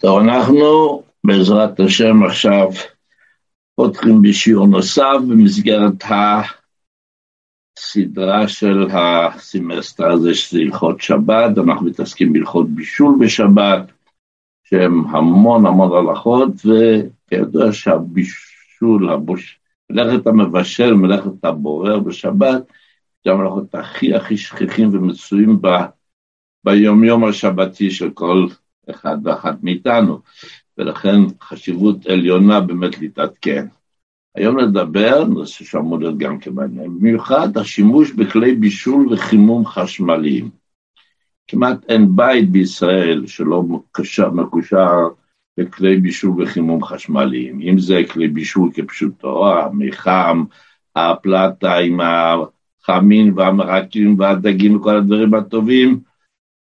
טוב, אנחנו בעזרת השם עכשיו פותחים בשיעור נוסף במסגרת הסדרה של הסמסטר הזה שזה הלכות שבת, אנחנו מתעסקים בהלכות בישול בשבת, שהם המון המון הלכות, וכידוע שהבישול, הבוש... מלאכת המבשל, מלאכת הבורר בשבת, זה המלאכות הכי הכי שכיחים ומצויים ב... ביומיום השבתי של כל אחד ואחת מאיתנו, ולכן חשיבות עליונה באמת להתעדכן. היום נדבר, נושא שאמור להיות גם כמעניין, במיוחד השימוש בכלי בישול וחימום חשמליים. כמעט אין בית בישראל שלא מקושר, מקושר בכלי בישול וחימום חשמליים, אם זה כלי בישול כפשוטו, המיחם, הפלטה עם החמין והמרקים והדגים וכל הדברים הטובים,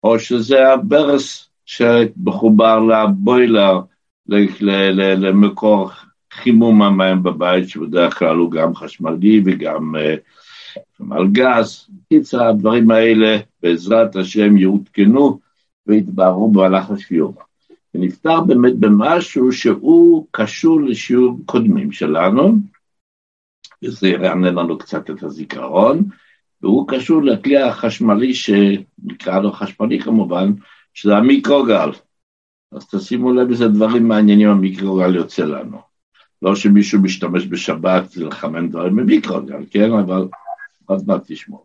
או שזה הברס שמחובר לבוילר, למקור חימום המים בבית, שבדרך כלל הוא גם חשמלי וגם uh, על גז. קיצר, הדברים האלה, בעזרת השם, יעודכנו ויתבהרו במהלך השיעור. ונפתר באמת במשהו שהוא קשור לשיעור קודמים שלנו, וזה ירענן לנו קצת את הזיכרון, והוא קשור לכלי החשמלי, שנקרא לו חשמלי כמובן, שזה המיקרוגל. אז תשימו לב איזה דברים מעניינים המיקרוגל יוצא לנו. לא שמישהו משתמש בשבת לחמם דברים במיקרוגל, כן? אבל עוד מעט תשמעו.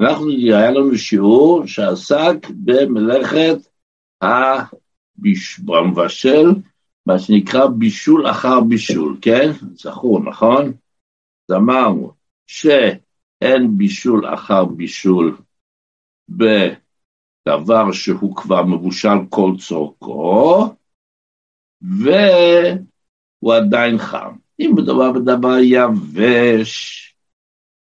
אנחנו, היה לנו שיעור שעסק במלאכת המבשל, מה שנקרא בישול אחר בישול, כן? זכור, נכון? אז אמרנו שאין בישול אחר בישול ב... דבר שהוא כבר מבושל כל צורכו, והוא עדיין חם. אם מדובר בדבר יבש,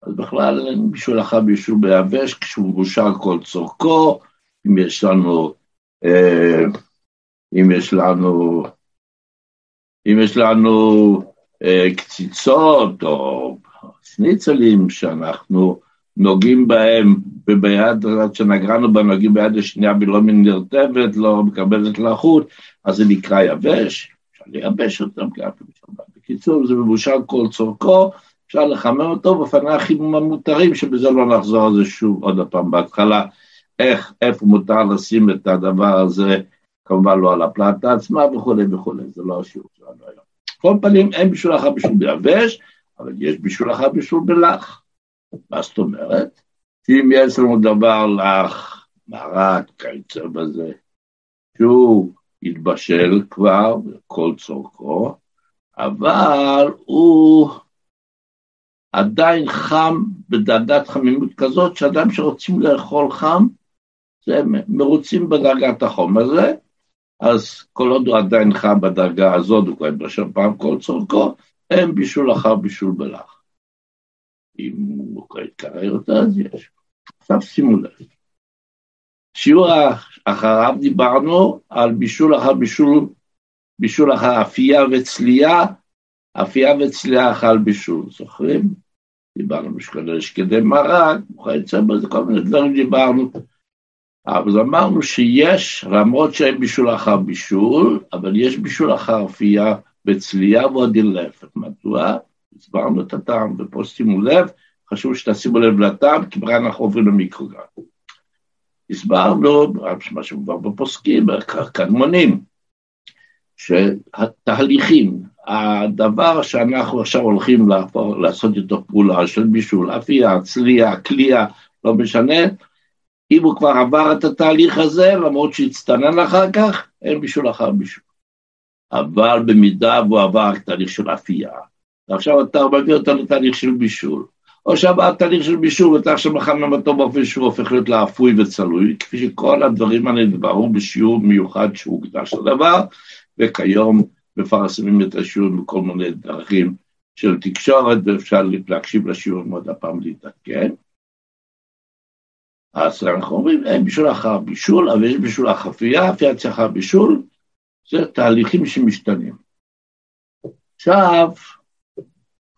אז בכלל אין בישול אחר בישול ביבש, כשהוא מבושל כל צורכו, אם יש לנו, אה, אם יש לנו, אם יש לנו אה, קציצות או סניצלים שאנחנו נוגעים בהם וביד שנגרנו בה נוגעים ביד השנייה ולא נרטבת, לא מקבלת לחות, אז זה נקרא יבש, אפשר לייבש אותם ככה. בקיצור, זה מבושל כל צורכו, אפשר לחמם אותו בפני החימום המותרים, שבזה לא נחזור על זה שוב עוד פעם בהתחלה, איך, איפה מותר לשים את הדבר הזה, כמובן לא על הפלטה עצמה וכולי וכולי, זה לא השיעור שלנו היום. כל פנים, אין בישול אחר בישול ביבש, אבל יש בישול אחר בישול בלח. מה זאת אומרת? אם יש לנו דבר לך, מרק, כיוצא בזה, שהוא התבשל כבר, כל צורכו, אבל הוא עדיין חם בדרגת חמימות כזאת, שאדם שרוצים לאכול חם, זה מרוצים בדרגת החום הזה, אז כל עוד הוא עדיין חם בדרגה הזאת, הוא כבר התבשל פעם כל צורכו, אין בישול אחר בישול בלח. אם הוא יתקרא יותר, אז יש. עכשיו שימו לב. שיעור אחריו דיברנו על בישול אחר בישול, בישול אחר אפייה וצלייה, אפייה וצלייה אחר בישול, זוכרים? דיברנו בשקדי שקדי מרק, וכיוצא בזה, כל מיני דברים דיברנו. אבל אמרנו שיש, למרות שאין בישול אחר בישול, אבל יש בישול אחר אפייה וצלייה ועוד ילפת. מדוע? הסברנו את הטעם, ופה שימו לב, חשוב שתשימו לב לטעם, כי בכלל אנחנו עוברים למיקרוגרם. הסברנו, מה שכבר בפוסקים, קדמונים, שהתהליכים, הדבר שאנחנו עכשיו הולכים לעשות איתו פעולה של בישול, אפייה, צלייה, קלייה, לא משנה, אם הוא כבר עבר את התהליך הזה, למרות שהצטנן אחר כך, אין בישול אחר בישול. אבל במידה והוא עבר תהליך של אפייה, ועכשיו אתה מביא אותה לתהליך של בישול. או שעבר תהליך של בישול ואתה עכשיו מחמם אותו באופן שהוא הופך להיות לאפוי וצלוי, כפי שכל הדברים האלה נדברו בשיעור מיוחד שהוקדש לדבר, וכיום מפרסמים את השיעור בכל מיני דרכים של תקשורת, ואפשר להקשיב לשיעור עוד הפעם להתעדכן. אז אנחנו אומרים, אין בישול אחר בישול, אבל יש בישול אחר אפייה, אחר בישול, זה תהליכים שמשתנים. עכשיו,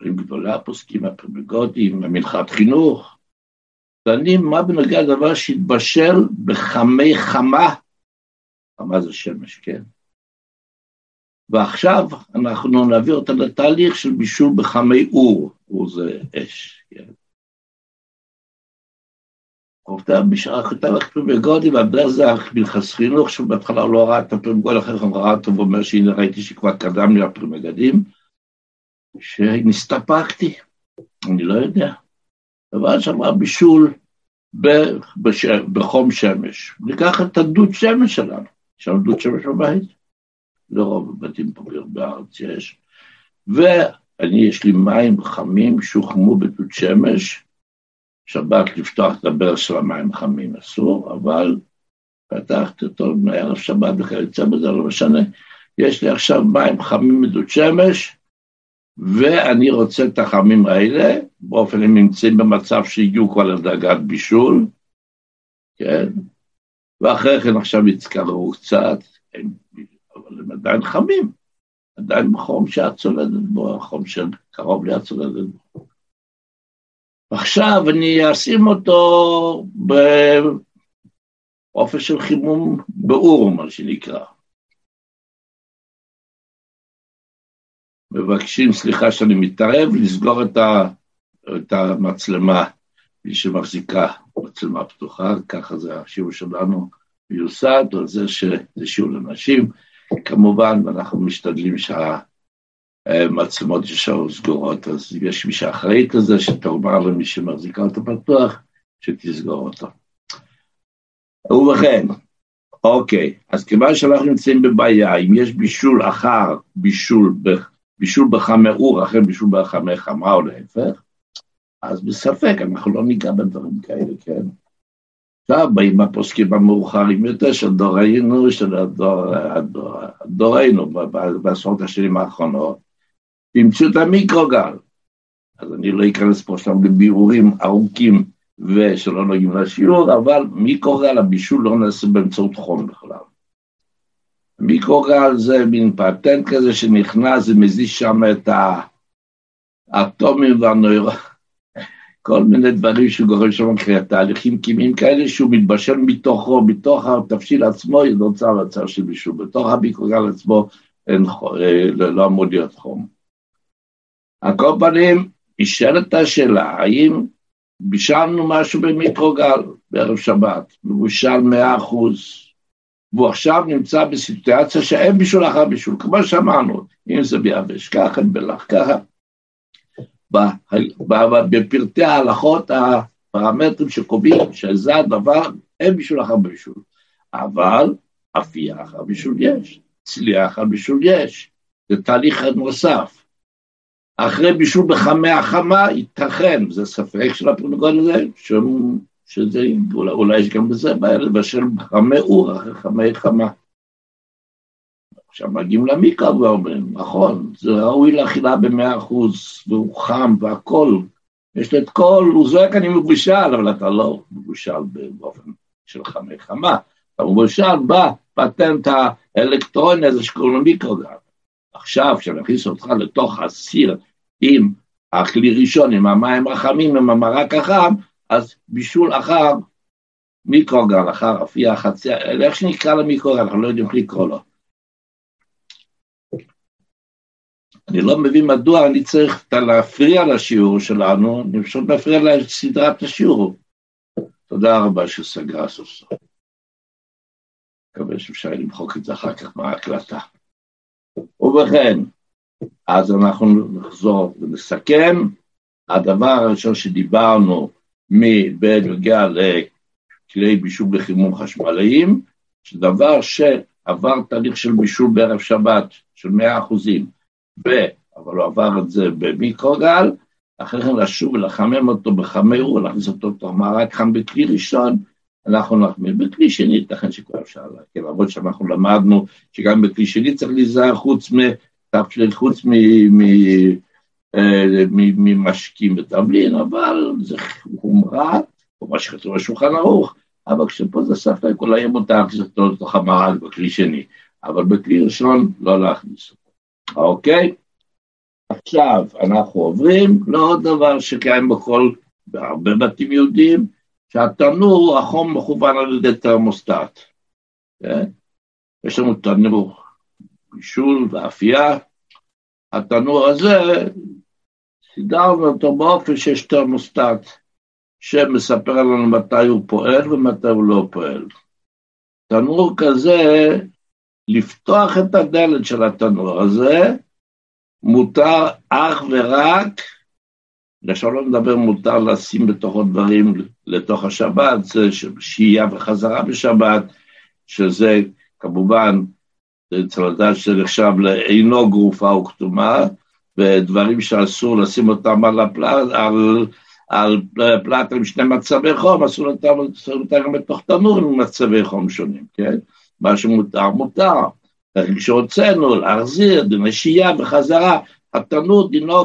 עם גדולי הפוסקים הפרמגוטיים, המנחת חינוך, דנים מה בנוגע לדבר שהתבשל בחמי חמה, חמה זה שמש, כן? ועכשיו אנחנו נעביר אותה לתהליך של בישול בחמי אור, אור זה אש, כן. עובדה הכתוב בגודי, והבדל זה מלחס חינוך, שבהתחלה לא ראה את הפרימגוד, אחרי כן ראה אותו ואומר שהנה ראיתי שכבר קדם לי הפרימגדים, שנסתפקתי, אני לא יודע. אבל שם בישול בש... בחום שמש. ניקח את הדוד שמש שלנו, יש לנו דוד שמש בבית, לרוב לא בתים פה בארץ יש, ואני, יש לי מים חמים שהוחמו בדוד שמש, שבת לפתוח את הברז של המים חמים אסור, אבל פתחתי אותו מערב שבת וכיוצא בזה, לא משנה. יש לי עכשיו מים חמים מדוד שמש, ואני רוצה את החמים האלה, באופן הם נמצאים במצב שהגיעו כבר לדרגת בישול, כן? ואחרי כן עכשיו יתקררו קצת, הם, אבל הם עדיין חמים, עדיין בחום שאת צולדת בו, החום של קרוב ליד צולדת בו. עכשיו אני אשים אותו באופן של חימום באור, מה שנקרא. מבקשים סליחה שאני מתערב, לסגור את, ה, את המצלמה, מי שמחזיקה מצלמה פתוחה, ככה זה השיעור שלנו מיוסד, על זה שזה שיעור לנשים, כמובן, ואנחנו משתדלים שהמצלמות ישארו סגורות, אז יש מי שאחראית לזה, שתאמר למי שמחזיקה אותו פתוח, שתסגור אותו. ובכן, אוקיי, אז כיוון שאנחנו נמצאים בבעיה, אם יש בישול אחר בישול בישול בחמי אור אחרי בישול בחמי חמה או להפך, אז בספק, אנחנו לא ניגע בדברים כאלה, כן? עכשיו באים הפוסקים המאוחרים יותר של דורנו, של הדור, הדור, דורנו בעשרות השנים האחרונות, תמצאו את המיקרוגל. אז אני לא אכנס פה שם לבירורים ארוכים ושלא נוגעים לשיעור, אבל מיקרוגל הבישול לא נעשה באמצעות חום בכלל. מיקרוגל זה מין פטנט כזה שנכנס ומזיז שם את האטומים והנוירו... כל מיני דברים שגורם שם תהליכים כימיים כאלה שהוא מתבשל מתוכו, מתוך התבשיל עצמו נוצר מצב של בישול, בתוך המיקרוגל עצמו אין, אה, לא, לא אמור להיות חום. על כל פנים, נשאלת השאלה, האם בישלנו משהו במיקרוגל בערב שבת, מבושל מאה אחוז, והוא עכשיו נמצא בסיטואציה שאין בישול אחר בישול, כמו שאמרנו, אם זה ביבש ככה, בלח ככה. בפרטי ההלכות, הפרמטרים שקובעים שזה הדבר, אין בישול אחר בישול. אבל אפייה אחר בישול יש, צלייה אחר בישול יש, זה תהליך נוסף. אחרי בישול בחמי החמה, ייתכן, זה ספק של הפרמגון הזה, שהוא שזה, אולי, אולי יש גם בזה בעיה לבשל חמי אור אחרי חמי חמה. עכשיו מגיעים למיקרא ואומרים, נכון, זה ראוי לאכילה במאה אחוז, והוא חם והכול, יש לו את כל, הוא זועק אני מבושל, אבל אתה לא מבושל באופן של חמי חמה, אתה מבושל בפטנט האלקטרוני הזה שקוראים לו מיקרוגל. עכשיו, כשנכניס אותך לתוך הסיר עם הכלי ראשון, עם המים החמים, עם המרק החם, אז בישול אחר מיקרוגל, אחר אפייה חצי, איך שנקרא למיקרוגל, אנחנו לא יודעים איך לקרוא לו. אני לא מבין מדוע אני צריך להפריע לשיעור שלנו, אני פשוט מפריע לסדרת השיעור. תודה רבה שסגרה סוף סוף. מקווה שאפשר למחוק את זה אחר כך מההקלטה. ובכן, אז אנחנו נחזור ונסכם. הדבר הראשון שדיברנו בנוגע לכלי בישול בחימום חשמליים, שדבר שעבר תהליך של בישול בערב שבת של 100 אחוזים, אבל הוא עבר את זה במיקרוגל, אחרי כן לשוב ולחמם אותו בחמי אור, להכניס אותו לתוך מערק חם בכלי ראשון, אנחנו נחמיר. בכלי שני, ייתכן שכבר אפשר להקל, למרות שאנחנו למדנו שגם בכלי שני צריך להיזהר חוץ מ... חוץ מ... אה, ממשקים ותבלין, אבל זה חומרה, או מה שכתוב בשולחן ערוך, אבל כשפה זה ספק, אולי יהיה מותר אותו לתוך המרק בכלי שני, אבל בכלי ראשון לא להכניס אותו, אוקיי? עכשיו אנחנו עוברים לעוד דבר שקיים בכל, בהרבה בתים יהודיים, שהתנור, החום מכוון על ידי תרמוסטט. כן? יש לנו תנור בישול ואפייה. התנור הזה, סידרנו אותו באופן שיש תרמוסטט שמספר לנו מתי הוא פועל ומתי הוא לא פועל. תנור כזה, לפתוח את הדלת של התנור הזה, מותר אך ורק, עכשיו לא מדבר מותר לשים בתוכו דברים לתוך השבת, זה שהייה וחזרה בשבת, שזה כמובן, צריך לדעת שזה נחשב לאינו גרופה או כתומה, ודברים שאסור לשים אותם על, הפלט, על, על פלט עם שני מצבי חום, אסור אותם בתוך תנור עם מצבי חום שונים, כן? מה שמותר, מותר. כשהוצאנו להחזיר דנשייה וחזרה, התנור דינו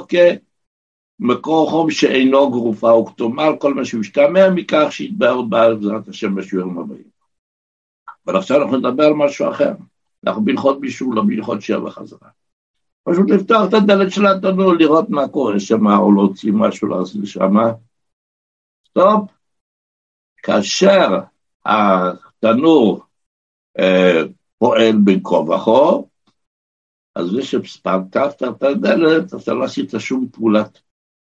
כמקור חום שאינו גרופה או כתומה, כל מה שמשתמע מכך שיתבהר בעזרת השם בשיעורים הבאים. אבל עכשיו אנחנו נדבר על משהו אחר. אנחנו בהלכות בישול, לא בהלכות שיעה וחזרה. פשוט לפתוח את הדלת של התנור, לראות מה קורה שם, או להוציא משהו להחזיר שם. סטופ. כאשר התנור אה, פועל בין כה וכה, אז זה שפתחת את הדלת, אתה לא עשית שום פעולת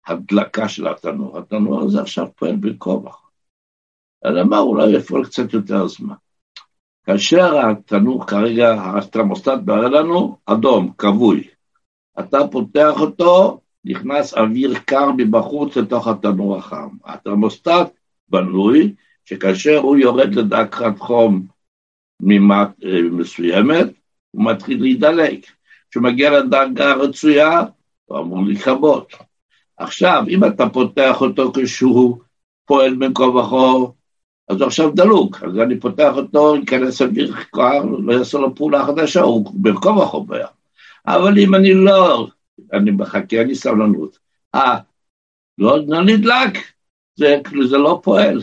הדלקה של התנור. התנור הזה עכשיו פועל בין כה וכה. אלא מה, אולי יפעל קצת יותר זמן. כאשר התנור כרגע, התרמוסטט מראה לנו, אדום, כבוי. אתה פותח אותו, נכנס אוויר קר מבחוץ לתוך התנור החם. התרמוסטט בנוי, שכאשר הוא יורד לדקת חום ממט, אה, מסוימת, הוא מתחיל להידלק. כשהוא מגיע לדרגה הרצויה, הוא אמור לכבות. עכשיו, אם אתה פותח אותו כשהוא פועל בין כה וכה, אז הוא עכשיו דלוק, אז אני פותח אותו, ייכנס אוויר קר, לא יעשה לו פעולה חדשה, הוא בין כה וכה בעיה. אבל אם אני לא, אני מחכה, אני סבלנות. אה, לא, לא נדלק, זה, זה לא פועל.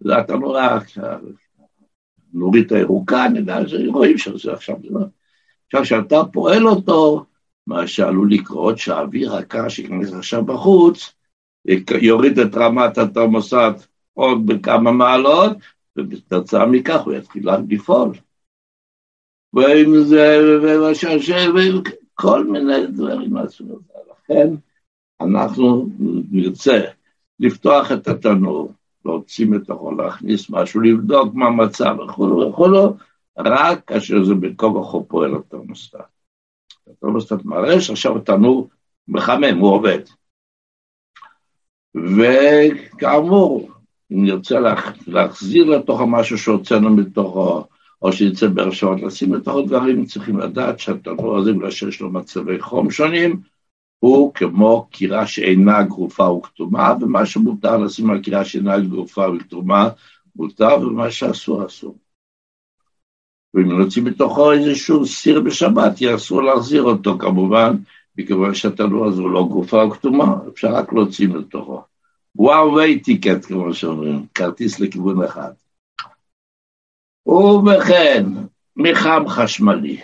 זה אתה נורא, נורית הירוקה, נדע, רואים שזה עכשיו, זה לא. עכשיו, כשאתה פועל אותו, מה שעלול לקרות, שהאוויר הקר שייכנס עכשיו בחוץ, יוריד את רמת התרמוסט עוד בכמה מעלות, ובתוצאה מכך הוא יתחיל לפעול. ואם זה, וכל מיני דברים מהסוג. לכן אנחנו נרצה לפתוח את התנור, להוציא מתוכו, להכניס משהו, לבדוק מה המצב וכולו וכולו, רק כאשר זה בין כה וכה פועל התרמוסטט. התרמוסטט מראה שעכשיו התנור מחמם, הוא עובד. וכאמור, אם נרצה להחזיר לתוך המשהו שהוצאנו מתוכו, או שיצא בהרשאות לשים לתוכו דברים, צריכים לדעת שהתנור הזה, בגלל שיש לו מצבי חום שונים, הוא כמו קירה שאינה גרופה וכתומה, ומה שמותר לשים על קירה שאינה גרופה וכתומה, מותר, ומה שאסור, אסור. ואם נוציא מתוכו איזשהו סיר בשבת, יהיה אסור להחזיר אותו כמובן, מכיוון שהתנור הזה הוא לא גרופה וכתומה, אפשר רק להוציא מתוכו. וואו ווי טיקט, כמו שאומרים, כרטיס לכיוון אחד. ובכן, מחם חשמלי.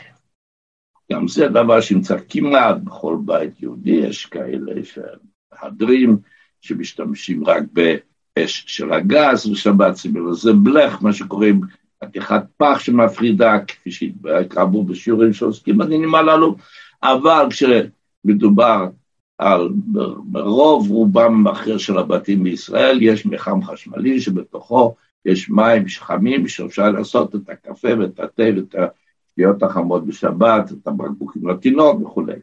גם זה דבר שנמצא כמעט בכל בית יהודי, יש כאלה שמהדרים, שמשתמשים רק באש של הגז בשבת, זה בלך, מה שקוראים חתיכת פח שמפרידה, כפי שהתקרבו בשיעורים שעוסקים בדינים הללו, אבל כשמדובר על רוב רובם האחר של הבתים בישראל, יש מחם חשמלי שבתוכו יש מים חמים שאפשר לעשות את הקפה ואת התה ואת השטויות החמות בשבת, את הבקבוקים לתינוק וכולי.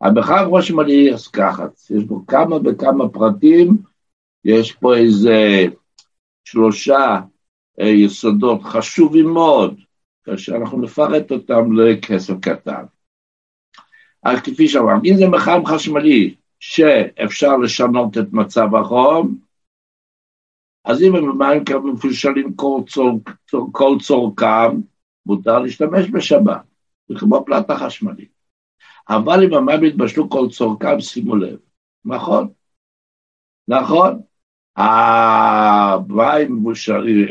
המחם חשמלי, אז ככה, יש בו כמה וכמה פרטים, יש פה איזה שלושה אה, יסודות חשובים מאוד, כאשר אנחנו נפרט אותם לכסף קטן. אז כפי שאמרנו, אם זה מחם חשמלי שאפשר לשנות את מצב החום, אז אם הם מים מפושלים כל, צור, כל צורכם, מותר להשתמש בשבת, זה כמו פלטה חשמלית. אבל אם המים יתבשלו כל צורכם, שימו לב, נכון? נכון? המים מושלים,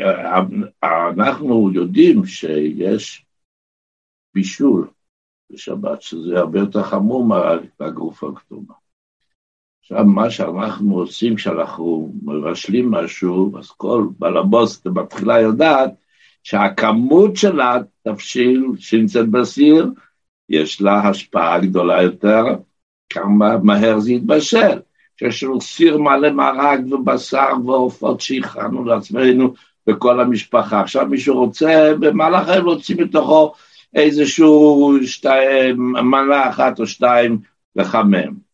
אנחנו יודעים שיש בישול בשבת, שזה הרבה יותר חמור מהגוף הכתומה. עכשיו, מה שאנחנו עושים כשאנחנו מבשלים משהו, אז כל בעל הבוס בתחילה יודעת שהכמות של התבשיל שנמצאת בסיר, יש לה השפעה גדולה יותר, כמה מהר זה יתבשל. כשיש לנו סיר מלא מרק ובשר ועופות שהכנו לעצמנו וכל המשפחה. עכשיו מישהו רוצה במהלך היום להוציא מתוכו איזשהו שתיים, מנה אחת או שתיים לחמם.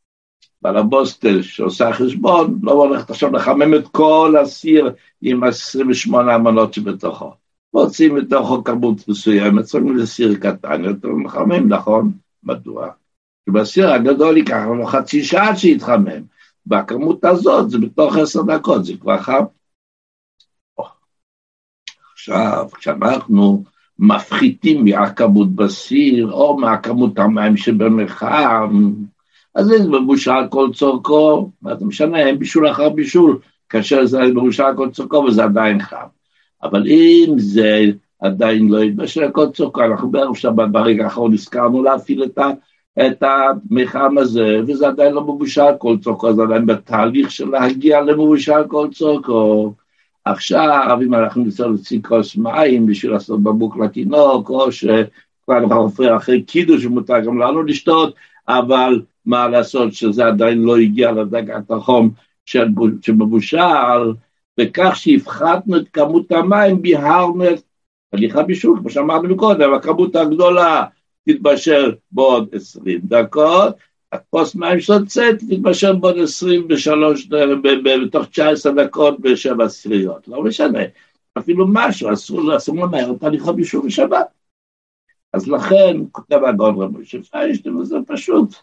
בעל הבוסטל שעושה חשבון, לא הולכת עכשיו לחמם את כל הסיר עם 28 המנות שבתוכו. מוצאים מתוכו כמות מסוימת, שמים לסיר קטן יותר מחמם, נכון? מדוע? כי בסיר הגדול ייקח לנו חצי שעה שיתחמם. בכמות הזאת זה בתוך עשר דקות, זה כבר חם. עכשיו, כשאנחנו מפחיתים מהכמות בסיר, או מהכמות המים שבמרחם, אז זה מבושל כל צורכו, מה זה משנה, אין בישול אחר בישול, כאשר זה מבושל כל צורכו וזה עדיין חם. אבל אם זה עדיין לא יתבשל כל צורכו, אנחנו בערב שבת ברגע האחרון הזכרנו להפעיל את ה... את המחם הזה, וזה עדיין לא מבושל כל צורכו, זה עדיין בתהליך של להגיע למבושל כל צורכו. עכשיו, אם אנחנו נצטרך להוציא כוס מים בשביל לעשות בבוק לתינוק, או שכבר אנחנו אחרי קידוש שמותר גם לנו לשתות, אבל מה לעשות שזה עדיין לא הגיע לדגת החום שמבושל, וכך שהפחתנו את כמות המים, ביהרנו את הליכה בישול, כמו שאמרנו קודם, הכמות הגדולה תתבשל בעוד עשרים דקות, הכוס מים שיוצאת תתבשל בעוד עשרים ושלוש, בתוך תשע עשרה דקות בשבע עשיריות, לא משנה, אפילו משהו, אסור, אסור למהר את הליכה בישול בשבת. אז לכן, כותב הגאון רבי משה פיינשטיין, וזה פשוט,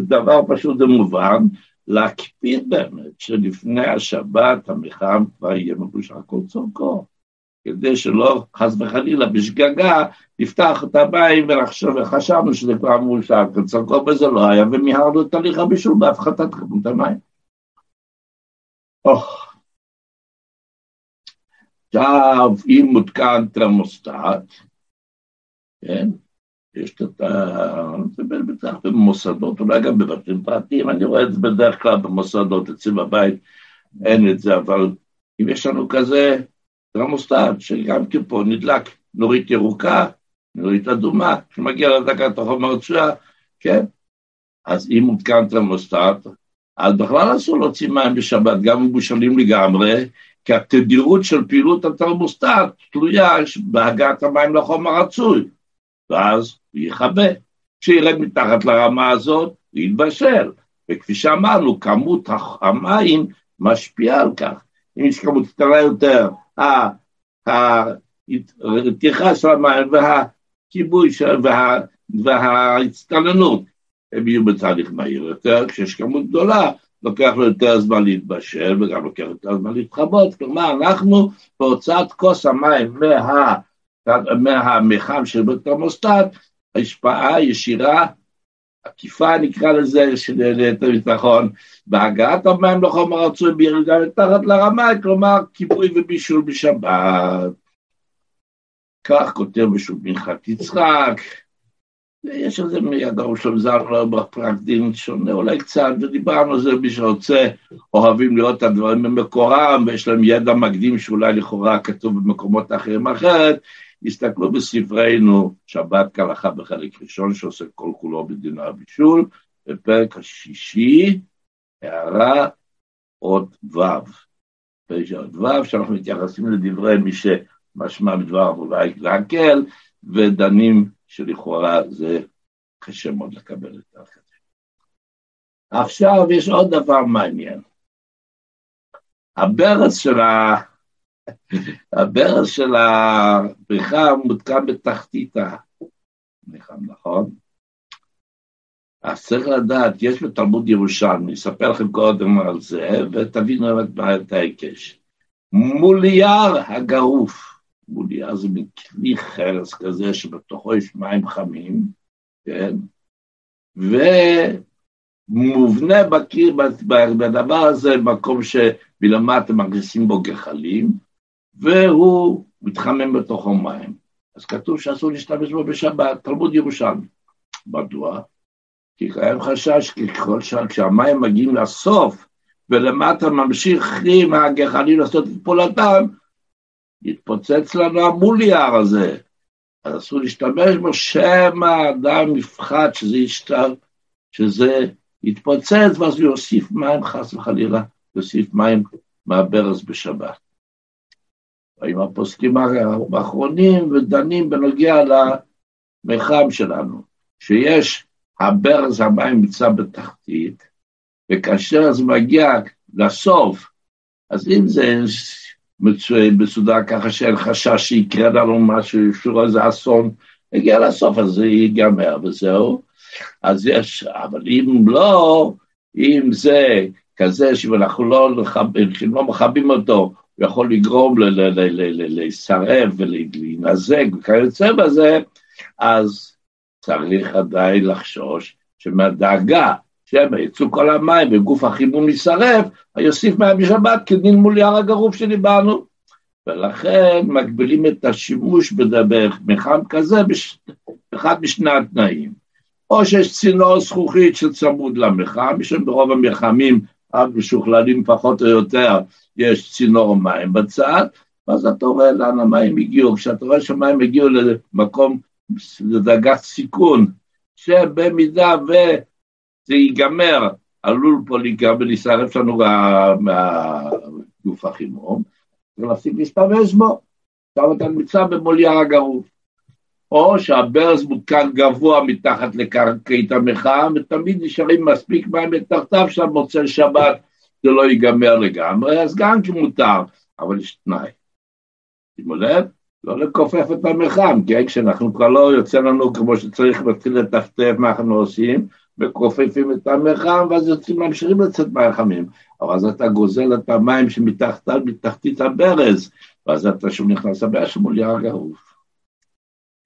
דבר פשוט ומובן, להקפיד באמת שלפני השבת המחם כבר יהיה מבושל כל צורכו, כדי שלא חס וחלילה בשגגה נפתח את המים וחשבנו שזה כבר מבושל כל צורכו וזה לא היה ומיהרנו את תהליך הבישול בהפחתת כמות המים. עכשיו, אם מותקן תרמוסטט, כן? יש את ה... זה בטח במוסדות, אולי גם בבתים פרטיים, אני רואה את זה בדרך כלל במוסדות, אצלי בבית אין את זה, אבל אם יש לנו כזה תרמוסטט, שגם כן פה נדלק נורית ירוקה, נורית אדומה, שמגיע לדקת החומר תשועה, כן? אז אם מותקן תרמוסטט, אז בכלל אסור להוציא מים בשבת, גם מבושלים לגמרי, כי התדירות של פעילות התרמוסטט תלויה בהגעת המים לחומר רצוי. ואז הוא יכבה. כשירד מתחת לרמה הזאת, הוא יתבשל. וכפי שאמרנו, כמות המים משפיעה על כך. אם יש כמות קטנה יותר, הרתיחה של המים והכיבוי וה, וההצטננות, הם יהיו בתהליך מהיר יותר, כשיש כמות גדולה, לוקח לו יותר זמן להתבשל וגם לוקח יותר זמן להתחבות, כלומר אנחנו בהוצאת כוס המים מה... מהמחם של בתרמוסטט, השפעה ישירה, עקיפה נקרא לזה, של ליתר ביטחון, בהגעת המים לחומר רצוי בירידה מתחת לרמה, כלומר כיבוי ובישול בשבת. כך כותב בשביל מנחת יצחק, ויש איזה מידו של זר לא בפרקדין שונה אולי קצת, ודיברנו על זה, מי שרוצה, אוהבים לראות את הדברים במקורם, ויש להם ידע מקדים שאולי לכאורה כתוב במקומות אחרים אחרת, הסתכלו בספרינו שבת כהלכה בחלק ראשון שעוסק כל כולו בדיני הבישול, בפרק השישי, הערה עוד ו', פרק עוד ו', שאנחנו מתייחסים לדברי מי שמשמע מדבר אולי להקל, ודנים שלכאורה זה קשה מאוד לקבל את זה. עכשיו יש עוד דבר מעניין. הברז של. הברז של הבריכה מותקן בתחתית הבריכה, נכון? אז צריך לדעת, יש בתלמוד ירושלמי, אספר לכם קודם על זה, ותבינו את ההיקש. מולייר הגרוף, מולייר זה מין כלי חרס כזה שבתוכו יש מים חמים, כן? ומובנה בקיר, בדבר הזה, מקום שמלמטה מכניסים בו גחלים, והוא מתחמם בתוך המים. אז כתוב שאסור להשתמש בו בשבת, תלמוד ירושלמי. מדוע? כי קיים חשש, כי ככל שהמים מגיעים לסוף, ולמטה ממשיכים הגחלים לעשות את פעולתם, יתפוצץ לנו המוליאר הזה. אז אסור להשתמש בו, שמא האדם יפחד שזה ישתר, שזה יתפוצץ, ואז הוא יוסיף מים, חס וחלילה, יוסיף מים מהברז בשבת. עם הפוסקים האחרונים ודנים בנוגע למחם שלנו, שיש הברז המים נמצא בתחתית, וכאשר זה מגיע לסוף, אז אם זה מסודר ככה שאין חשש שיקרה לנו משהו, שוב איזה אסון, יגיע לסוף, אז זה ייגמר וזהו. אז יש, אבל אם לא, אם זה כזה שאנחנו לא, לא מכבים אותו, הוא יכול לגרום להישרף ולהינזק וכיוצא בזה, אז צריך עדיין לחשוש שמהדאגה שהם יצאו כל המים וגוף החימום יישרף, יוסיף מים בשבת כדין מול יער הגרוף שדיברנו. ולכן מגבילים את השימוש במחם כזה באחד משני התנאים. או שיש צינור זכוכית שצמוד למחם, יש ברוב המחמים המשוכללים פחות או יותר, יש צינור מים בצד, ואז אתה רואה לאן המים הגיעו. כשאתה רואה שהמים הגיעו למקום, לדרגת סיכון, שבמידה וזה ייגמר, עלול פה להיגמר ולהישרף לנו מהגוף החימום, צריך להפסיק להשתמש בו. עכשיו אתה נמצא במולייר הגרוף. או שהברז מותקן גבוה מתחת לקרקעית המחאה, ותמיד נשארים מספיק מים מתחתיו שהמוצא שבת זה לא ייגמר לגמרי, אז גם כי מותר, אבל יש תנאי. שימו לב, לא לכופף את המחם, כן? כשאנחנו כבר לא יוצא לנו כמו שצריך להתחיל לטפטף מה אנחנו עושים, מכופפים את המחם, ואז יוצאים, ממשיכים לצאת מהחמים. אבל אז אתה גוזל את המים שמתחתית הברז, ואז אתה שוב נכנס לבעיה שמול יער גרוף.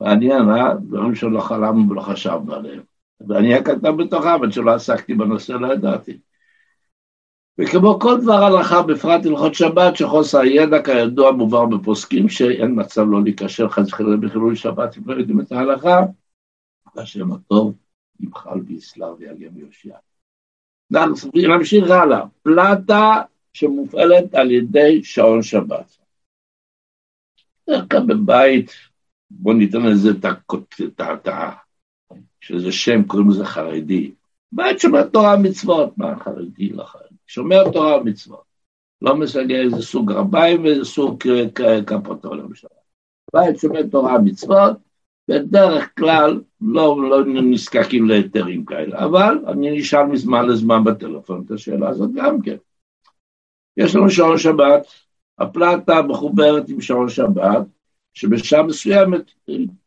מעניין, אה? דברים שלא חלמנו ולא חשבנו עליהם. ואני הקטן בתוכם, אבל שלא עסקתי בנושא, לא ידעתי. וכמו כל דבר הלכה, בפרט הלכות שבת, שחוסר הידע כידוע מובהר בפוסקים, שאין מצב לא להיקשר חס וחלילה בחילול שבת אם לא יודעים את ההלכה, והשם הטוב ימחל ויסלר ויגן ויושיע. נמשיך הלאה. פלטה שמופעלת על ידי שעון שבת. בדרך כלל בבית בוא ניתן לזה את ה... שזה שם, קוראים לזה חרדי. בית שומר תורה ומצוות, מה חרדי לא חרדי? שומר תורה ומצוות. לא מסגר איזה סוג רביים ואיזה סוג כפותו למשל. בית שומר תורה ומצוות, בדרך כלל לא, לא נזקקים להיתרים כאלה, אבל אני נשאל מזמן לזמן בטלפון את השאלה הזאת גם כן. יש לנו שעון שבת, הפלטה מחוברת עם שעון שבת, שבשעה מסוימת,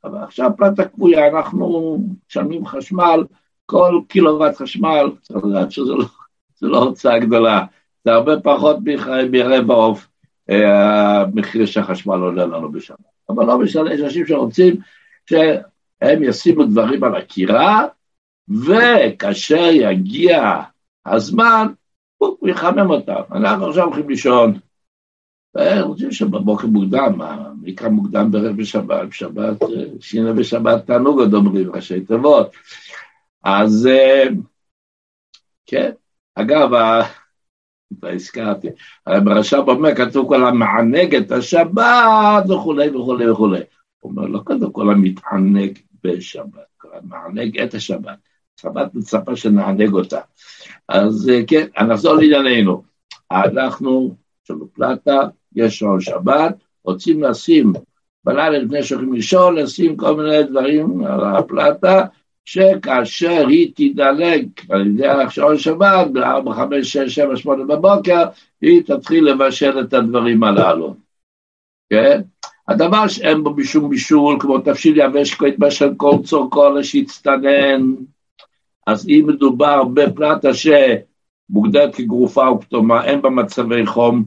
אבל עכשיו פלטה קבויה, אנחנו משלמים חשמל, כל קילוואט חשמל, צריך לדעת שזה לא, לא הוצאה גדולה, זה הרבה פחות מרבע עוף אה, המחיר שהחשמל עולה לנו בשנה. אבל לא משנה, יש אנשים שרוצים שהם ישימו דברים על הקירה, וכאשר יגיע הזמן, הוא יחמם אותם. אנחנו עכשיו הולכים לישון, רוצים שבבוקר מוקדם, מקרא מוקדם בערב בשבת, בשבת, שינה בשבת תענוג עוד אומרים, ראשי תיבות. אז כן, אגב, כבר הזכרתי, ברש"ב אומר, כתוב כל המענג את השבת וכולי וכולי וכולי. הוא אומר, לא קודם כל המתענג בשבת, כל המענג את השבת. שבת מצפה שנענג אותה. אז כן, נחזור לענייננו. אנחנו, יש לנו פלטה, יש שעון שבת, רוצים לשים בלילה לפני שהולכים לישון, לשים כל מיני דברים על הפלטה, שכאשר היא תדלג על ידי שעון שבת, ב-4, 5, 6, 7, 8 בבוקר, היא תתחיל לבשל את הדברים הללו. כן? הדבר שאין בו משום בישול, כמו תבשיל יבש כמו התבשל כל צורכו להצטנן, אז אם מדובר בפלטה שמוגדרת כגרופה או פתומה, אין בה מצבי חום,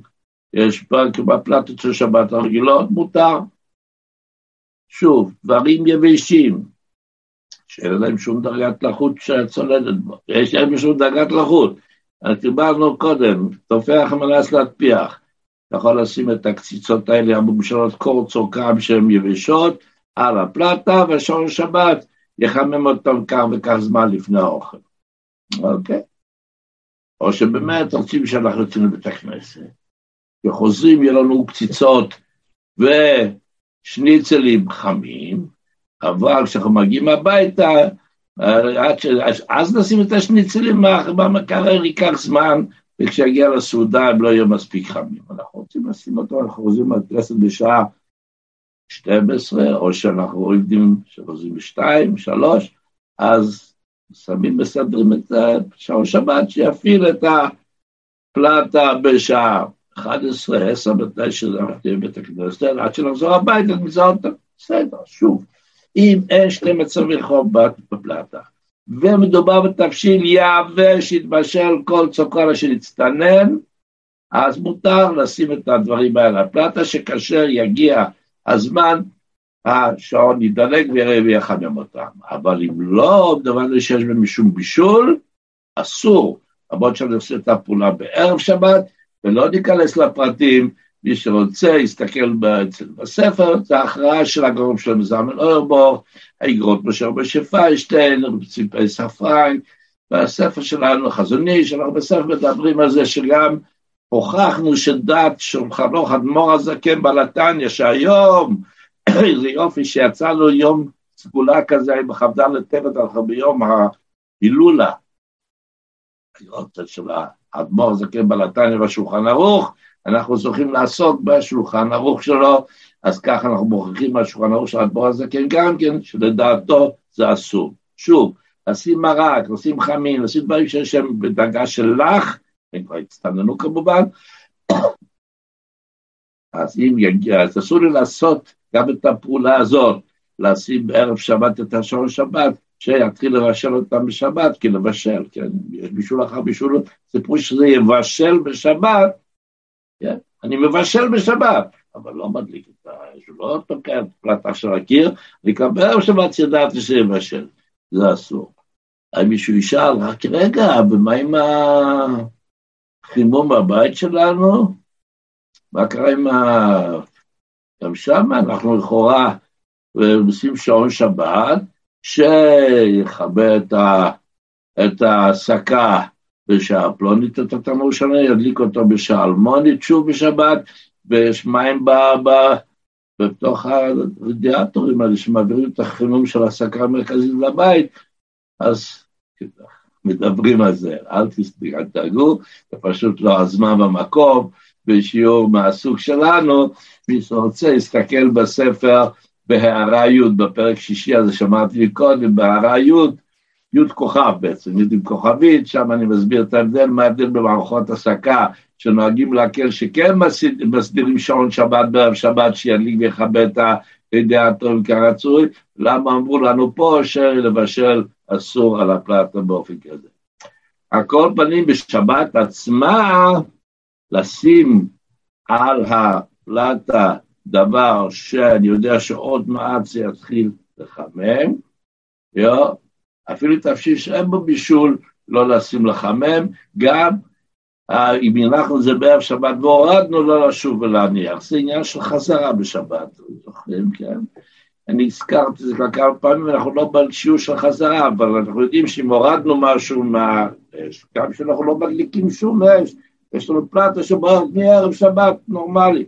יש בפלטות של שבת הרגילות, מותר. שוב, דברים יבשים, שאין להם שום דרגת לחות שצולדת בו, יש להם שום דרגת לחות. אז דיברנו קודם, תופח מנס להטפיח. אתה יכול לשים את הקציצות האלה הממשלות קור צורכם שהן יבשות על הפלטה, ושעון שבת יחמם אותם כך וכך זמן לפני האוכל. אוקיי? או שבאמת רוצים שאנחנו יוצאים לבית הכנסת. וחוזרים, יהיו לנו קציצות ושניצלים חמים, אבל כשאנחנו מגיעים הביתה, ש... אז נשים את השניצלים במקרר, ייקח זמן, וכשיגיע לסעודה הם לא יהיו מספיק חמים. אנחנו רוצים לשים אותו, אנחנו חוזרים לדרסת בשעה 12, או שאנחנו עובדים, שחוזרים ב-2, 3, אז שמים, מסדרים את שעון שבת, שיפעיל את הפלטה בשעה 11, 10, בתנאי שזה הלכתי לבית הכנסת, עד שנחזור הביתה, נמצא אותה. בסדר, שוב. אם אין שתי מצבי חום בפלטה, ומדובר בתבשיל יבש, שיתבשל כל צוקר שנצטנן, אז מותר לשים את הדברים האלה על פלטה, שכאשר יגיע הזמן, השעון ידלג ויחמם אותם. אבל אם לא דבר שיש בהם משום בישול, אסור. למרות שאני עושה את הפעולה בערב שבת, ולא ניכנס לפרטים, מי שרוצה יסתכל בספר, זה ההכרעה של הגרום של מזמן אוירבור, האגרות משה משה פיינשטיין, ציפי ספריים, והספר שלנו, החזוני, שאנחנו בספר מדברים על זה שגם הוכחנו שדת שולחן ערוך אדמו"ר הזקן בלתניא, שהיום, איזה יופי שיצא לו יום סגולה כזה בכ"ד לטבת ביום ההילולה, של האדמו"ר הזקן בלתניא בשולחן ערוך, אנחנו זוכים לעסוק בשולחן ערוך שלו, אז ככה אנחנו מוכיחים מהשולחן ערוך של האדמו"ר הזקן גם כן, שלדעתו זה אסור. שוב, לשים מרק, לשים חמין, לשים דברים שיש שם בדרגה של לך, הם כבר הצטננו כמובן, אז אם יגיע, אז אסור לי לעשות גם את הפעולה הזאת, לשים בערב שבת את השעון שבת, שיתחיל לבשל אותם בשבת, כי לבשל, כן, יש בישול אחר בישול, סיפרו שזה יבשל בשבת, כן, אני מבשל בשבת, אבל לא מדליק את האש, לא תוקע את פלטה של הקיר, בערב שבת ידעתי שיבשל, זה אסור. האם מישהו ישאל, רק רגע, ומה עם החימום בבית שלנו? מה קרה עם ה... גם שם אנחנו לכאורה עושים שעון שבת, שיכבה את, ה... את ההסקה בשעה פלונית, את התנור שנה, ידליק אותו בשעה אלמונית שוב בשבת, ויש מים ב... ב... בתוך הרדיאטורים האלה שמעבירים את החימום של ההסקה המרכזית לבית, אז מדברים על זה, אל תדאגו, זה פשוט לא הזמן במקום, בשיעור מהסוג שלנו, מי שרוצה יסתכל בספר בהערה י', בפרק שישי הזה שאמרתי קודם, בהערה י', י' כוכב בעצם, י' עם כוכבית, שם אני מסביר את ההבדל, מה ההבדל במערכות הסקה, שנוהגים להקל שכן מסדירים שעון שבת בערב שבת, שידליק ויכבה את הרדיאטורים כרצוי, למה אמרו לנו פה שלבשל אסור על הפלטה באופן כזה. על כל פנים בשבת עצמה, לשים על הפלטה דבר שאני יודע שעוד מעט זה יתחיל לחמם, יו, אפילו תפשיל שאין בו בישול, לא לשים לחמם, גם אם הנחנו את זה בערב שבת והורדנו, לא לשוב ולהניח. זה עניין של חזרה בשבת, זוכרים, כן? אני הזכרתי את זה כבר כמה פעמים, אנחנו לא בשיעור של חזרה, אבל אנחנו יודעים שאם הורדנו משהו מהאש, גם שאנחנו לא מדליקים שום אש, יש לנו פלטה שבוערת מערב שבת נורמלי.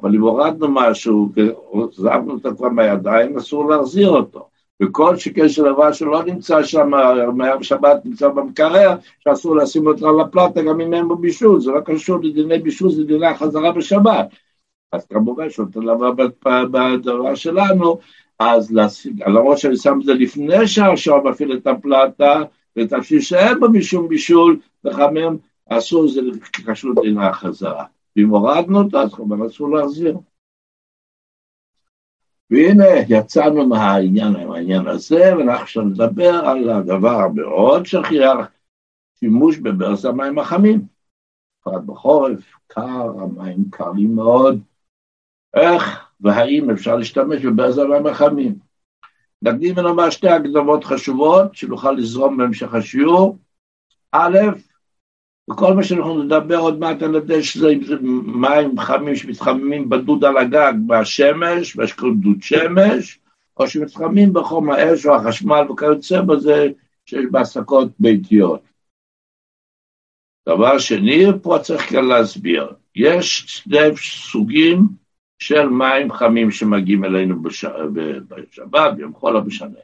אבל אם הורדנו משהו ועזבנו אותו כבר מהידיים, אסור להחזיר אותו. וכל שכן של דבר שלא נמצא שם, מערב שבת נמצא במקרר, שאסור לשים אותו על הפלטה גם אם אין בו בישול, זה לא קשור לדיני בישול, זה דיני החזרה בשבת. אז כמובן שאותו דבר בדבר שלנו, אז למרות שאני שם את זה לפני שהשעון מפעיל את הפלטה, ותפשיל שאין בו משום בישול, לחמם, אסור, זה קשור לדיני החזרה. ואם הורדנו אותו, אז כמובן אסור להחזיר. והנה יצאנו מהעניין, מהעניין הזה, ואנחנו עכשיו נדבר על הדבר המאוד שכיח, שימוש בברז המים החמים. בפרט בחורף, קר, המים קרים מאוד. איך והאם אפשר להשתמש בברז המים החמים? נקדים ונאמר שתי הקדמות חשובות, שנוכל לזרום בהמשך השיעור. א', וכל מה שאנחנו נדבר עוד מעט על ידי שזה מים חמים שמתחממים בדוד על הגג בשמש, ויש כל דוד שמש, או שמתחממים בחום האש או החשמל וכיוצא בזה שיש בהסקות ביתיות. דבר שני, פה צריך כאן להסביר, יש שני סוגים של מים חמים שמגיעים אלינו בש... בשבת, ביום חול, לא משנה.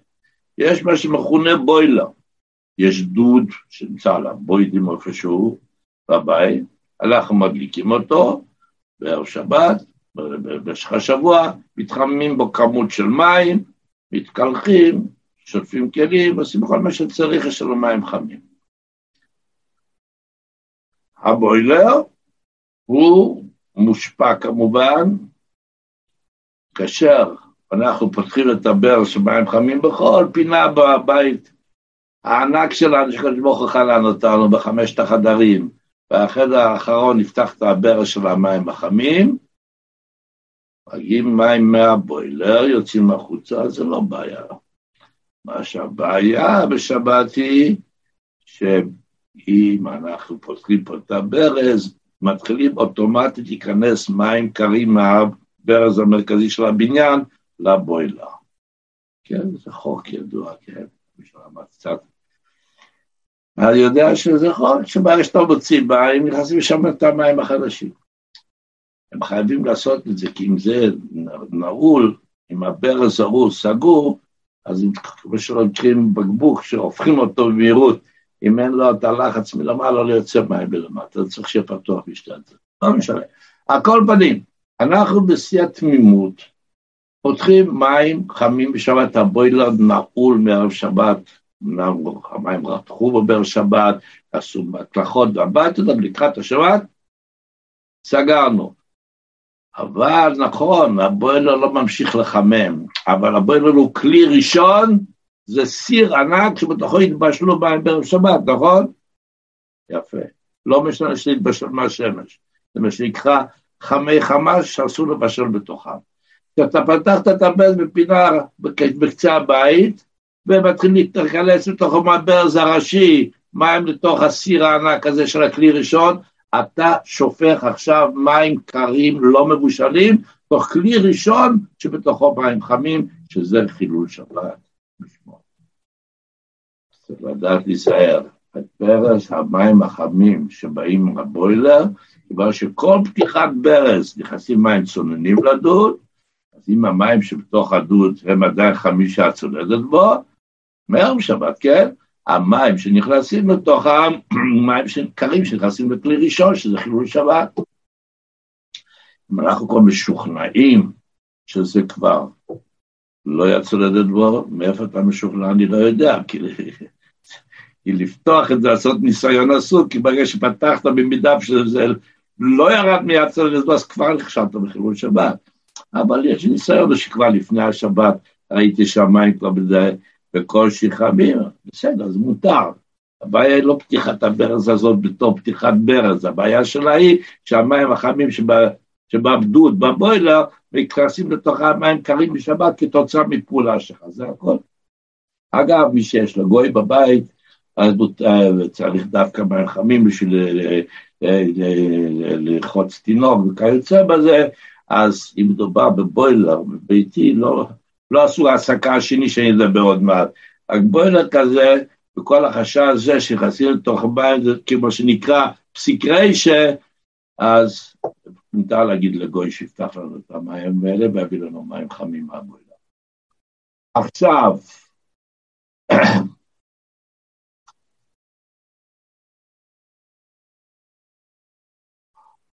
יש מה שמכונה בוילר. יש דוד שנמצא עליו בוידים איפשהו בבית, אנחנו מדליקים אותו בערב שבת, במשך השבוע, מתחממים בו כמות של מים, מתקלחים, שוטפים כלים, עושים כל מה שצריך, יש לנו מים חמים. הבוילר הוא מושפע כמובן, כאשר אנחנו פותחים את הברז של מים חמים בכל פינה בבית. הענק שלנו שקדוש ברוך הוא חנן אותנו בחמשת החדרים, והחדר האחרון נפתח את הברז של המים החמים, מגיעים מים מהבוילר, יוצאים החוצה, זה לא בעיה. מה שהבעיה בשבת היא, שאם אנחנו פותחים פה את הברז, מתחילים אוטומטית להיכנס מים קרים מהברז המרכזי של הבניין לבוילר. כן, זה חוק ידוע, כן, מישהו אמר קצת. אני יודע שזה חוק שברגע שאתה מוציא מים, נכנסים לשם את המים החדשים. הם חייבים לעשות את זה, כי אם זה נעול, אם הברז ההוא סגור, אז כמו מכירים בקבוק שהופכים אותו במהירות, אם אין לו את הלחץ מלמעלה, לא יוצא מים מלמטה, צריך שיהיה פתוח בשתי הצד. לא משנה. על כל פנים, אנחנו בשיא התמימות, פותחים מים חמים בשבת, הבוילר נעול מערב שבת, המים רתחו בבאר שבת, עשו מקלחות והביתה, לקראת השבת, סגרנו. אבל נכון, הבוילר לא ממשיך לחמם, אבל הבוילר הוא כלי ראשון, זה סיר ענק שבתוכו התבשלו מים בערב שבת, נכון? יפה. לא משנה שהתבשל מהשמש. זה מה שנקרא חמי חמש שאסור לבשל בתוכם. כשאתה פתחת את הברז בפינה בקצה הבית, ומתחיל להתכנס לתוך הברז הראשי, מים לתוך הסיר הענק הזה של הכלי ראשון, אתה שופך עכשיו מים קרים לא מבושלים, תוך כלי ראשון שבתוכו מים חמים, שזה חילול שבת. צריך לדעת להיזהר. ברז המים החמים שבאים מהבוילר, כבר שכל פתיחת ברז נכנסים מים צוננים לדוד, אז אם המים שבתוך הדוד הם עדיין חמישה צונדת בו, מערב שבת, כן? המים שנכנסים לתוך המים קרים שנכנסים לכלי ראשון, שזה חילול שבת. אם אנחנו כבר משוכנעים שזה כבר לא יצא לדעת בו, מאיפה אתה משוכנע אני לא יודע, כי, כי לפתוח את זה, לעשות ניסיון אסור, כי ברגע שפתחת במידה שזה לא ירד מיד צלדת בו, אז כבר נכשלת בחילול שבת. אבל יש ניסיון שכבר לפני השבת ראיתי שהמים כבר בדי, בקושי חמים, בסדר, זה מותר. הבעיה היא לא פתיחת הברז הזאת בתור פתיחת ברז, הבעיה שלה היא שהמים החמים שבעבדות, בבוילר, מתכנסים לתוך המים קרים בשבת כתוצאה מפעולה שלך, זה הכל. אגב, מי שיש לו גוי בבית, אז צריך דווקא מים חמים בשביל אה, אה, אה, ללחוץ תינוק וכיוצא בזה, אז אם מדובר בבוילר בביתי, לא, לא עשו העסקה השני שאני אדבר עוד מעט. רק בוילר כזה, וכל החשש הזה שנכנסים לתוך הבית, זה כמו שנקרא פסיקריישה, אז מותר להגיד לגוי שיפתח לנו את המים האלה ויביא לנו מים חמים מהבוילר. עכשיו,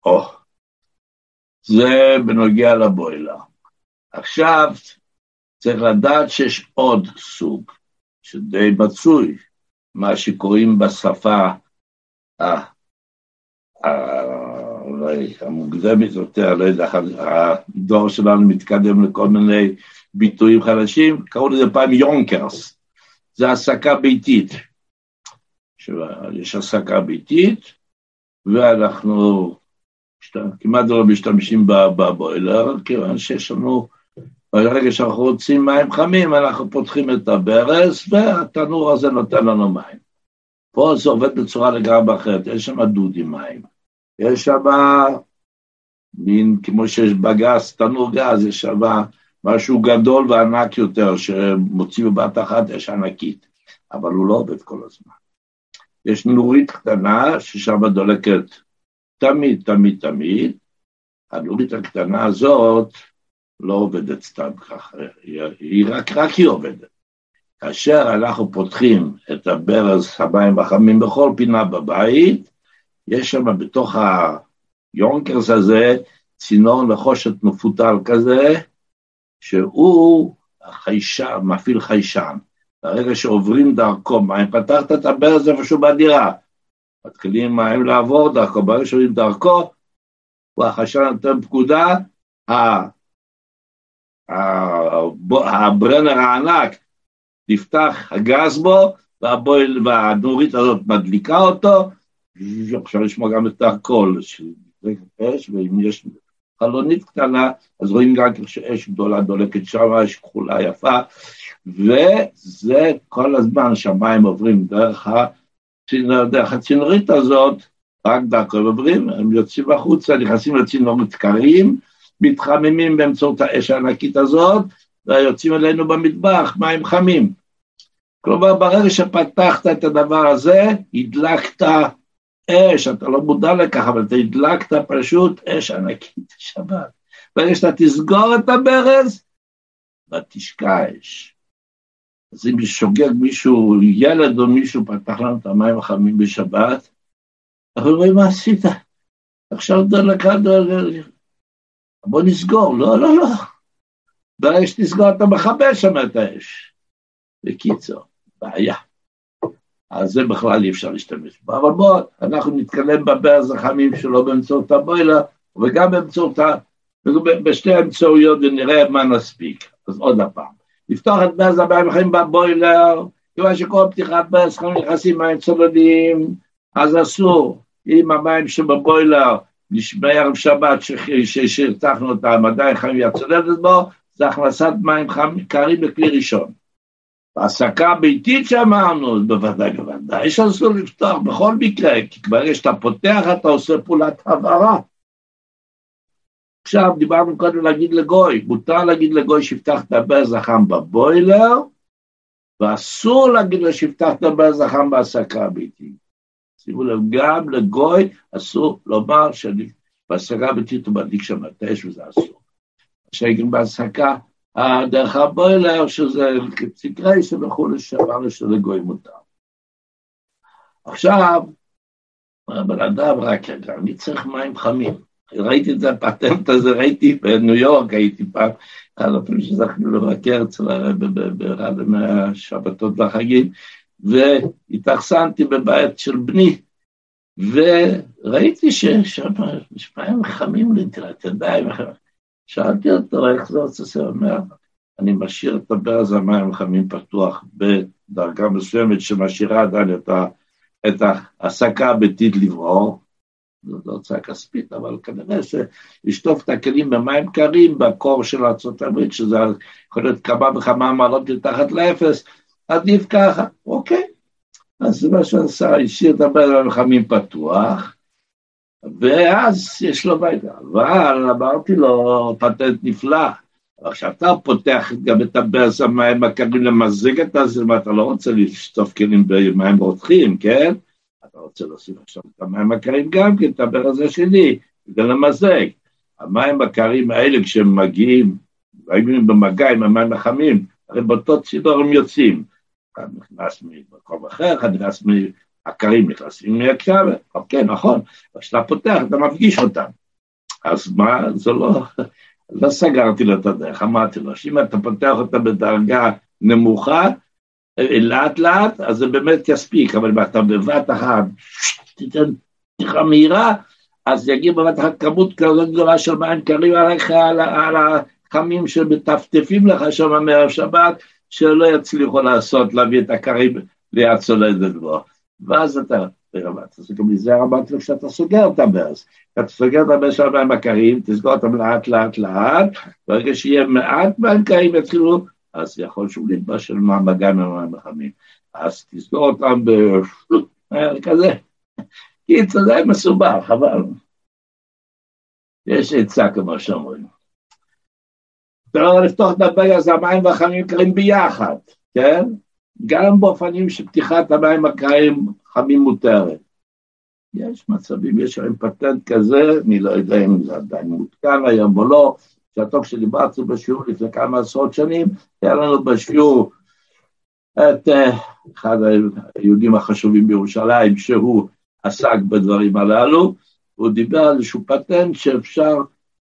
או, זה בנוגע לבוילר. עכשיו, צריך לדעת שיש עוד סוג, שדי מצוי, מה שקוראים בשפה המוקדמת יותר, לא יודע, הדור שלנו מתקדם לכל מיני ביטויים חדשים, קראו לזה פעם יונקרס, זה העסקה ביתית. יש העסקה ביתית, ואנחנו כמעט לא משתמשים בבוילר, כיוון שיש לנו, ברגע שאנחנו רוצים מים חמים, אנחנו פותחים את הברז, והתנור הזה נותן לנו מים. פה זה עובד בצורה לגמרי אחרת, יש שם דודי מים. יש שם מין, כמו שיש בגז, תנור גז, יש שם משהו גדול וענק יותר, שמוציא בבת אחת יש ענקית, אבל הוא לא עובד כל הזמן. יש נורית קטנה ששם דולקת תמיד, תמיד, תמיד, הנורית הקטנה הזאת לא עובדת סתם ככה, היא, רק, רק היא עובדת. כאשר אנחנו פותחים את הברז המים החמים בכל פינה בבית, יש שם בתוך היונקרס הזה צינור נחושת מפותל כזה, שהוא חיישן, מפעיל חיישן. ברגע שעוברים דרכו מים, פתחת את הברז איפשהו בדירה, מתחילים מים לעבור דרכו, ברגע שעוברים דרכו, הוא החיישן נותן פקודה, הברנר הענק נפתח הגז בו, והבויל, והנורית הזאת מדליקה אותו, אפשר לשמוע גם את הקול של אש, ואם יש חלונית קטנה, אז רואים גם שאש גדולה דולקת שם, אש כחולה יפה, וזה כל הזמן שהמים עוברים דרך, הצינור, דרך הצינורית הזאת, רק דרכו הם עוברים, הם יוצאים החוצה, נכנסים לצינורית קרים, מתחממים באמצעות האש הענקית הזאת, ויוצאים אלינו במטבח מים חמים. כלומר, ברגע שפתחת את הדבר הזה, הדלקת אש, אתה לא מודע לכך, אבל אתה הדלקת פשוט אש ענקית שבת. ברגע שאתה תסגור את הברז, ותשקע אש. אז אם שוגג מישהו, ילד או מישהו, פתח לנו את המים החמים בשבת, אנחנו אומרים, מה עשית? עכשיו דלקה, בוא נסגור. לא, לא, לא. ברגע שתסגור אתה מכבה שם את האש. בקיצור, בעיה. אז זה בכלל אי אפשר להשתמש בו. אבל בואו, אנחנו נתקדם בברז החמים שלו באמצעות הבוילר, וגם באמצעות ה... בשתי האמצעויות ונראה מה נספיק. אז עוד הפעם, לפתוח את ברז המים החמים בבוילר, כיוון שכל פתיחת ברז חמים נכנסים מים צולדים, אז אסור. אם המים שבבוילר בערב שבת שהרתחנו אותם, עדיין חמים והצולדת בו, זה הכנסת מים חמים קרים לכלי ראשון. בהעסקה ביתית שאמרנו, בוודאי, בוודאי שאסור לפתוח בכל מקרה, כי ברגע שאתה פותח אתה עושה פעולת הבהרה. עכשיו, דיברנו קודם להגיד לגוי, מותר להגיד לגוי שיפתח את הברז החם בבוילר, ואסור להגיד לו שיפתח את הברז החם בהעסקה הביתית. שימו לב, גם לגוי אסור לומר שבהעסקה הביתית הוא מדליק שם את האש וזה אסור. שגם בהעסקה דרך הבוילר, שזה קציגרייס וכולי, שאמרנו שלגוי מותר. עכשיו, בן אדם רק רגע, אני צריך מים חמים. ראיתי את זה, הפטנט הזה, ראיתי בניו יורק, הייתי פעם, אחד הפעמים שזכנו לבקר אצל הרב באחד מהשבתות והחגים, והתאכסנתי בבית של בני, וראיתי ששם יש מים חמים לנטילת ידיים, שאלתי אותו איך זה עושה, הוא אומר, אני משאיר את הברז המים החמים פתוח בדרגה מסוימת שמשאירה עדיין את, ה, את ההעסקה הביתית לברור, זאת הוצאה כספית, אבל כנראה שלשטוף את הכלים במים קרים בקור של ארה"ב, שזה יכול להיות כמה וכמה מעלות מתחת לאפס, עדיף ככה, אוקיי. אז זה מה שעשה, השאיר את המים החמים פתוח, ואז יש לו בית, אבל אמרתי לו, פטנט נפלא, אבל כשאתה פותח גם את הברז המים הקרים למזג את הזרמה, אתה לא רוצה לשטוף כלים במים רותחים, כן? אתה רוצה להוסיף עכשיו את המים הקרים גם כן, את הברז השני, כדי למזג. המים הקרים האלה, כשהם מגיעים, מגיעים במגע עם המים החמים, הרי באותו צינור הם יוצאים. אחד נכנס ממקום אחר, אחד נכנס הקרים נכנסים מהקשב, אוקיי, נכון, כשאתה פותח אתה מפגיש אותם. אז מה, זה לא, לא סגרתי לו את הדרך, אמרתי לו, שאם אתה פותח אותה בדרגה נמוכה, לאט לאט, אז זה באמת יספיק, אבל אם אתה בבת אחת תיתן פתיחה מהירה, אז יגיע בבת אחת כמות כזאת גדולה של מים קרים עליך, על, על החמים שמטפטפים לך שם מערב שבת, שלא יצליחו לעשות, להביא את הקרים ליד צולדת בו. ואז אתה, אתה גם להיזהר אמרתי לו כשאתה סוגר את הברז. אתה סוגר את הברז של המים הקרים, תסגור אותם לאט לאט לאט, ברגע שיהיה מעט מים קרים יתחילו, אז יכול שוב להתבשל של מגע עם המים החמים. אז תסגור אותם בכזה. קיצור, זה מסובך, חבל. יש עצה כמו שאומרים. לא לפתוח את הברז, המים והחמים קרים ביחד, כן? גם באופנים שפתיחת המים הקרים חמים מותרת. יש מצבים, יש להם פטנט כזה, אני לא יודע אם זה עדיין מותקן היום או לא, שהטוב שדיברתי בשיעור לפני כמה עשרות שנים, היה לנו בשיעור את uh, אחד היהודים החשובים בירושלים, שהוא עסק בדברים הללו, הוא דיבר על איזשהו פטנט שאפשר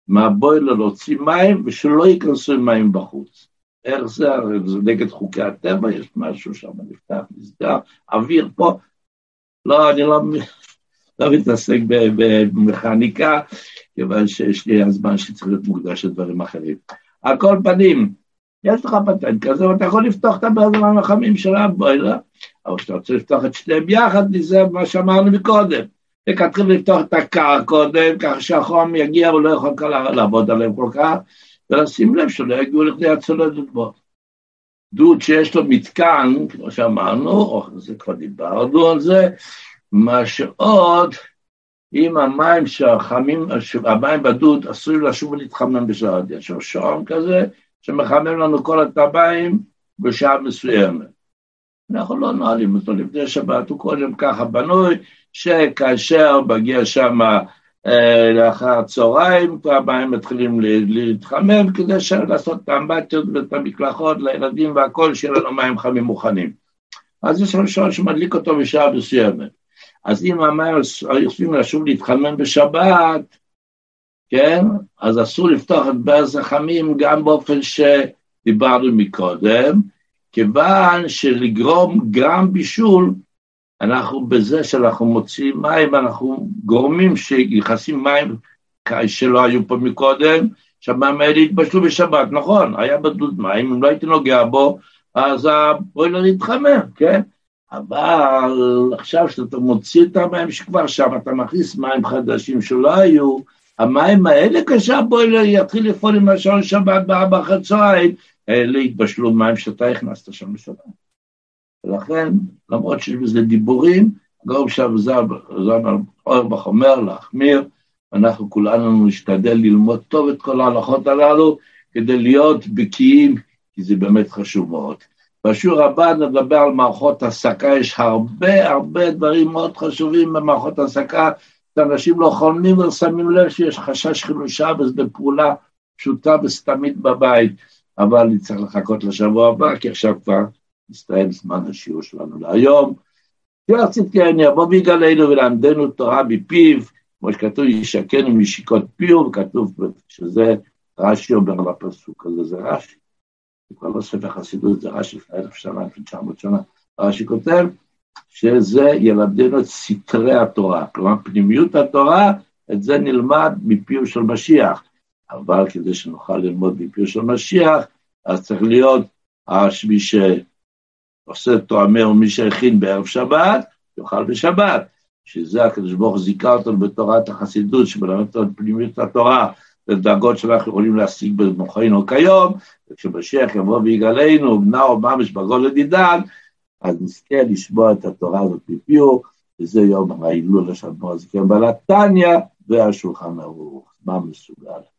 מהבוילר להוציא מים ושלא ייכנסו עם מים בחוץ. איך זה? הרי זה נגד חוקי הטבע, יש משהו שם נפתח, נסגר, אוויר פה. לא, אני לא, לא מתעסק במכניקה, כיוון שיש לי הזמן שצריך להיות מוקדש לדברים אחרים. על כל פנים, יש לך פטנט כזה, ואתה יכול לפתוח את הברזלים החמים של הבוילר, אבל כשאתה רוצה לפתוח את שניהם יחד, זה מה שאמרנו מקודם. תתחיל לפתוח את הקר קודם, ככה שהחום יגיע, הוא לא יכול לעבוד עליהם כל כך, ולשים לב שלא יגיעו לכדי הצולדת בו. דוד שיש לו מתקן, כמו שאמרנו, או זה כבר דיברנו על זה, מה שעוד, אם המים שהחמים, המים בדוד עשויים לשוב ולהתחמם בשעת, יש לו שעון כזה, שמחמם לנו כל הטבעים בשעה מסוימת. אנחנו לא נועלים אותו לפני שבת, הוא קודם ככה בנוי, שכאשר מגיע שם אה, לאחר הצהריים, כבר המים מתחילים להתחמם, כדי לעשות את האמבטיות ואת המקלחות לילדים והכל, שיהיה לנו מים חמים מוכנים. אז יש לנו שעון שמדליק אותו בשעה מסוימת. אז אם המים יכולים לשוב להתחמם בשבת, כן? אז אסור לפתוח את ברז החמים גם באופן שדיברנו מקודם, כיוון שלגרום גרם בישול, אנחנו בזה שאנחנו מוציאים מים, אנחנו גורמים שיחסים מים שלא היו פה מקודם, שהמים האלה התבשלו בשבת, נכון, היה בדוד מים, אם לא הייתי נוגע בו, אז הבוילר יתחמם, כן? אבל עכשיו שאתה מוציא את המים שכבר שם, אתה מכניס מים חדשים שלא היו, המים האלה כשהבוילר יתחיל לפעול עם השעון שבת בארבע צהריים, אלה התבשלו מים שאתה הכנסת שם לשבת. ולכן, למרות שיש בזה דיבורים, גאוב זלמן אורבך אומר להחמיר, אנחנו כולנו נשתדל ללמוד טוב את כל ההלכות הללו, כדי להיות בקיאים, כי זה באמת חשוב מאוד. בשיעור הבא נדבר על מערכות הסקה, יש הרבה הרבה דברים מאוד חשובים במערכות הסקה, שאנשים לא חולמים ושמים לב שיש חשש חילושה וזה פעולה פשוטה וסתמית בבית, אבל נצטרך לחכות לשבוע הבא, כי עכשיו כבר מסתיים זמן השיעור שלנו להיום. תראה צדקן יבוא ויגלנו ולמדנו תורה מפיו, כמו שכתוב ישקנו משיקות פיו, וכתוב שזה רש"י אומר על הפסוק הזה, זה רש"י. זה כבר לא ספר חסידות, זה רש"י לפני אלף שנה, לפני תשע מאות שנה. רש"י כותב שזה ילמדנו את סתרי התורה, כלומר פנימיות התורה, את זה נלמד מפיו של משיח. אבל כדי שנוכל ללמוד מפיו של משיח, אז צריך להיות מי שעושה תואמר ומי שהכין בערב שבת, יאכל בשבת. שזה הקדוש ברוך זיכה אותנו בתורת החסידות, שמלמד אותנו פנימיות התורה, לדרגות שאנחנו יכולים להשיג במוחנו כיום, וכשמשיח יבוא ויגלנו, בנאו ממש בגולד עידן, אז נזכה לשמוע את התורה הזאת מפיו, וזה יום ההילולה של אדמו"ר הזקן בעלת תניא והשולחן ערוך. מה מסוגל?